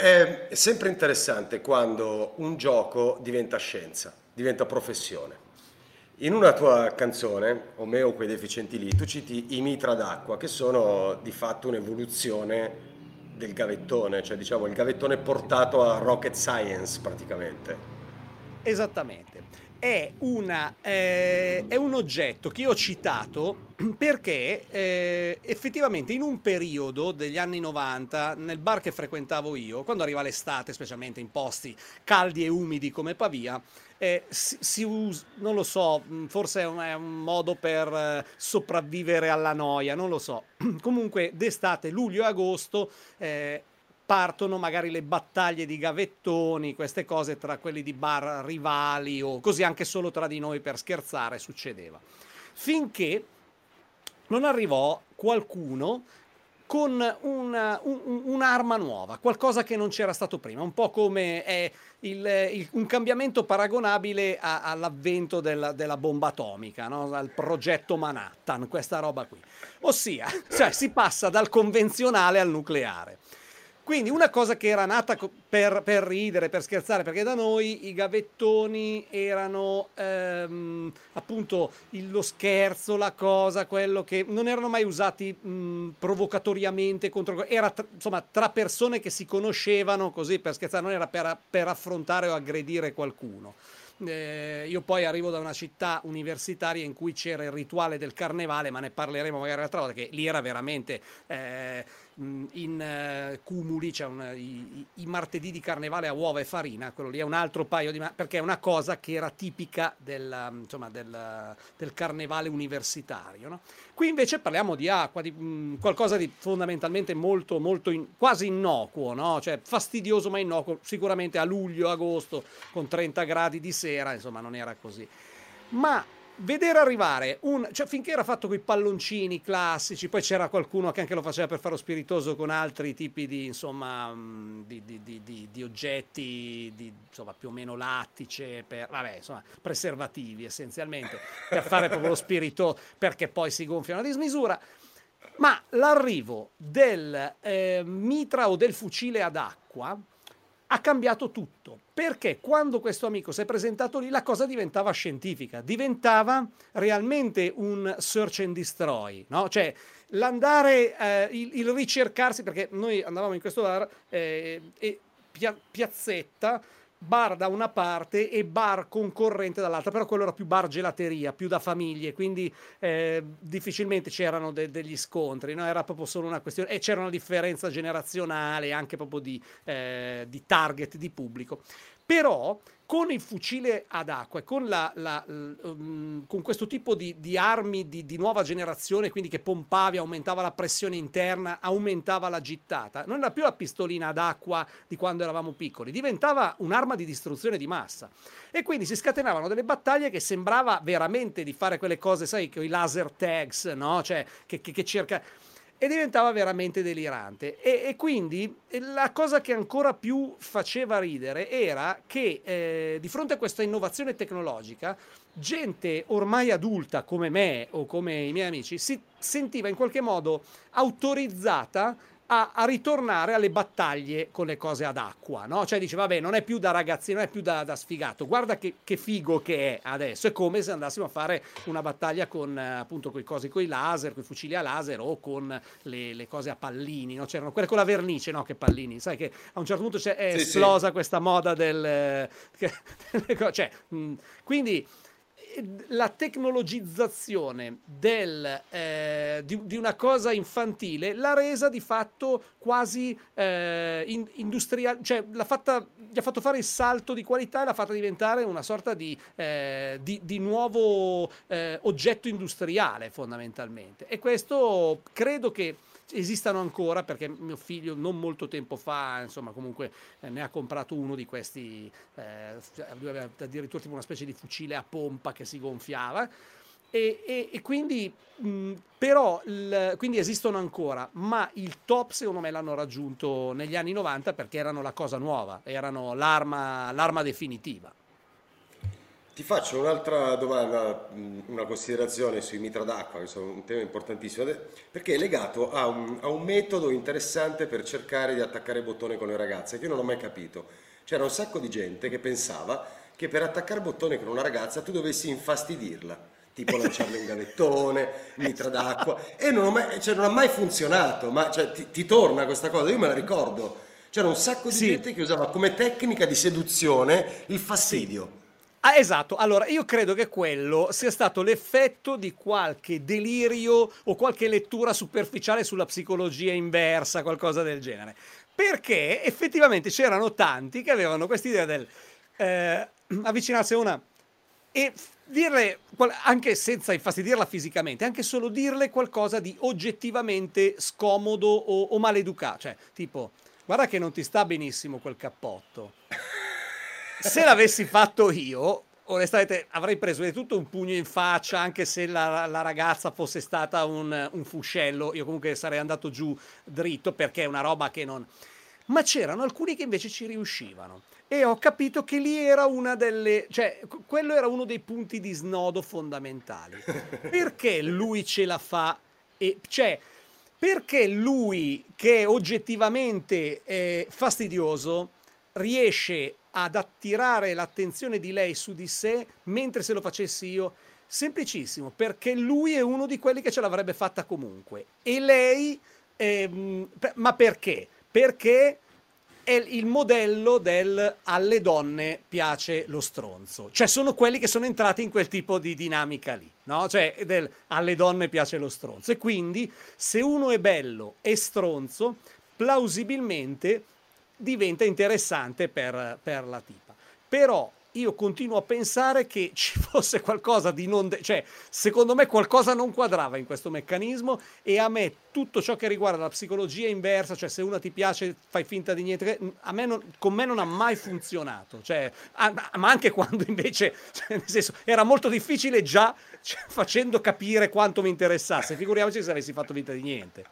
È sempre interessante quando un gioco diventa scienza, diventa professione. In una tua canzone, Omeo quei deficienti lì, tu citi i mitra d'acqua, che sono di fatto un'evoluzione del gavettone, cioè diciamo il gavettone portato a rocket science praticamente. Esattamente è, una, eh, è, un oggetto che ho citato perché eh, effettivamente in un periodo degli anni 90, nel bar che frequentavo io, quando arriva l'estate, specialmente in posti caldi e umidi come Pavia, eh, si, si usa, non lo so, forse è un, è un modo per eh, sopravvivere alla noia, non lo so. Comunque d'estate, luglio e agosto, eh, partono magari le battaglie di gavettoni, queste cose tra quelli di bar rivali o così anche solo tra di noi per scherzare succedeva. Finché non arrivò qualcuno con una, un, un'arma nuova, qualcosa che non c'era stato prima, un po' come è il, il, un cambiamento paragonabile a, all'avvento della, della, bomba atomica, no? al progetto Manhattan, questa roba qui. Ossia, cioè, si passa dal convenzionale al nucleare. Quindi una cosa che era nata per, per, ridere, per scherzare, perché da noi i gavettoni erano ehm, appunto lo scherzo, la cosa, quello che non erano mai usati mh, provocatoriamente contro... Era tra, insomma tra persone che si conoscevano così per scherzare, non era per, per affrontare o aggredire qualcuno. Eh, io poi arrivo da una città universitaria in cui c'era il rituale del carnevale, ma ne parleremo magari un'altra volta, che lì era veramente... Eh, in uh, cumuli, cioè un, i, i, martedì di carnevale a uova e farina, quello lì è un altro paio di... perché è una cosa che era tipica del, insomma, del, del carnevale universitario. No? Qui invece parliamo di acqua, di mh, qualcosa di fondamentalmente molto, molto in, quasi innocuo, no? cioè fastidioso ma innocuo, sicuramente a luglio, agosto, con 30 gradi di sera, insomma non era così. Ma vedere arrivare un cioè finché era fatto con i palloncini classici poi c'era qualcuno che anche lo faceva per fare lo spiritoso con altri tipi di insomma mm, di, di, di, di oggetti di, insomma più o meno lattice per vabbè insomma preservativi essenzialmente per fare proprio lo spirito perché poi si gonfiano a dismisura. Ma l'arrivo del eh, mitra o del fucile ad acqua ha cambiato tutto, perché quando questo amico si è presentato lì la cosa diventava scientifica, diventava realmente un search and destroy, no? Cioè l'andare, eh, il, il, ricercarsi, perché noi andavamo in questo bar eh, e pia- piazzetta, bar da una parte e bar concorrente dall'altra, però quello era più bar gelateria, più da famiglie, quindi eh, difficilmente c'erano de- degli scontri, no? era proprio solo una questione, e c'era una differenza generazionale, anche proprio di, eh, di target di pubblico. Però con il fucile ad acqua e con, la, la, um, con questo tipo di, di armi di, di, nuova generazione, quindi che pompavi, aumentava la pressione interna, aumentava la gittata, non era più la pistolina ad acqua di quando eravamo piccoli, diventava un'arma di distruzione di massa. E quindi si scatenavano delle battaglie che sembrava veramente di fare quelle cose, sai, con i laser tags, no? Cioè, che, che, che cerca e diventava veramente delirante. E, e, quindi la cosa che ancora più faceva ridere era che eh, di fronte a questa innovazione tecnologica, gente ormai adulta come me o come i miei amici si sentiva in qualche modo autorizzata a, a, ritornare alle battaglie con le cose ad acqua, no? Cioè dice, vabbè, non è più da ragazzino, non è più da, da sfigato, guarda che, che, figo che è adesso, è come se andassimo a fare una battaglia con appunto quei cosi, con i laser, con i fucili a laser o con le, le cose a pallini, no? C'erano quelle con la vernice, no? Che pallini, sai che a un certo punto è sì, esplosa sì. questa moda del... cioè, mh, quindi la tecnologizzazione del, eh, di, di, una cosa infantile l'ha resa di fatto quasi eh, in, industriale, cioè l'ha fatta, gli ha fatto fare il salto di qualità e l'ha fatta diventare una sorta di, eh, di, di nuovo eh, oggetto industriale fondamentalmente. E questo credo che esistano ancora perché mio figlio non molto tempo fa, insomma, comunque eh, ne ha comprato uno di questi, eh, lui aveva addirittura tipo una specie di fucile a pompa che si gonfiava. E, e, e quindi, mh, però, il, quindi esistono ancora, ma il top secondo me l'hanno raggiunto negli anni 90 perché erano la cosa nuova, erano l'arma, l'arma definitiva. Ti faccio un'altra domanda, una considerazione sui mitra d'acqua, che sono un tema importantissimo, perché è legato a un, a un metodo interessante per cercare di attaccare bottone con le ragazze, che io non ho mai capito. C'era un sacco di gente che pensava che per attaccare bottone con una ragazza tu dovessi infastidirla, tipo lanciarle un gavettone, mitra d'acqua, e non, mai, cioè non, ha mai funzionato, ma cioè, ti, ti, torna questa cosa, io me la ricordo. C'era un sacco di sì. gente che usava come tecnica di seduzione il fastidio. Sì. Ah, esatto, allora io credo che quello sia stato l'effetto di qualche delirio o qualche lettura superficiale sulla psicologia inversa, qualcosa del genere. Perché effettivamente c'erano tanti che avevano quest'idea del eh, avvicinarsi a una e dirle, anche senza infastidirla fisicamente, anche solo dirle qualcosa di oggettivamente scomodo o, o maleducato. Cioè, tipo, guarda che non ti sta benissimo quel cappotto se l'avessi fatto io, onestamente avrei preso di tutto un pugno in faccia, anche se la, la ragazza fosse stata un, un, fuscello, io comunque sarei andato giù dritto perché è una roba che non... Ma c'erano alcuni che invece ci riuscivano. E ho capito che lì era una delle... cioè quello era uno dei punti di snodo fondamentali. Perché lui ce la fa? E... cioè perché lui che è oggettivamente eh, fastidioso riesce ad attirare l'attenzione di lei su di sé mentre se lo facessi io? Semplicissimo, perché lui è uno di quelli che ce l'avrebbe fatta comunque. E lei, ehm, ma perché? Perché è il modello del alle donne piace lo stronzo. Cioè sono quelli che sono entrati in quel tipo di dinamica lì, no? Cioè del alle donne piace lo stronzo. E quindi se uno è bello e stronzo, plausibilmente diventa interessante per, per la tipa. Però io continuo a pensare che ci fosse qualcosa di non... De- cioè, secondo me qualcosa non quadrava in questo meccanismo e a me tutto ciò che riguarda la psicologia inversa, cioè se una ti piace fai finta di niente, a me non, con me non ha mai funzionato, cioè, a, ma anche quando invece, cioè, nel senso, era molto difficile già cioè, facendo capire quanto mi interessasse, figuriamoci se avessi fatto finta di niente.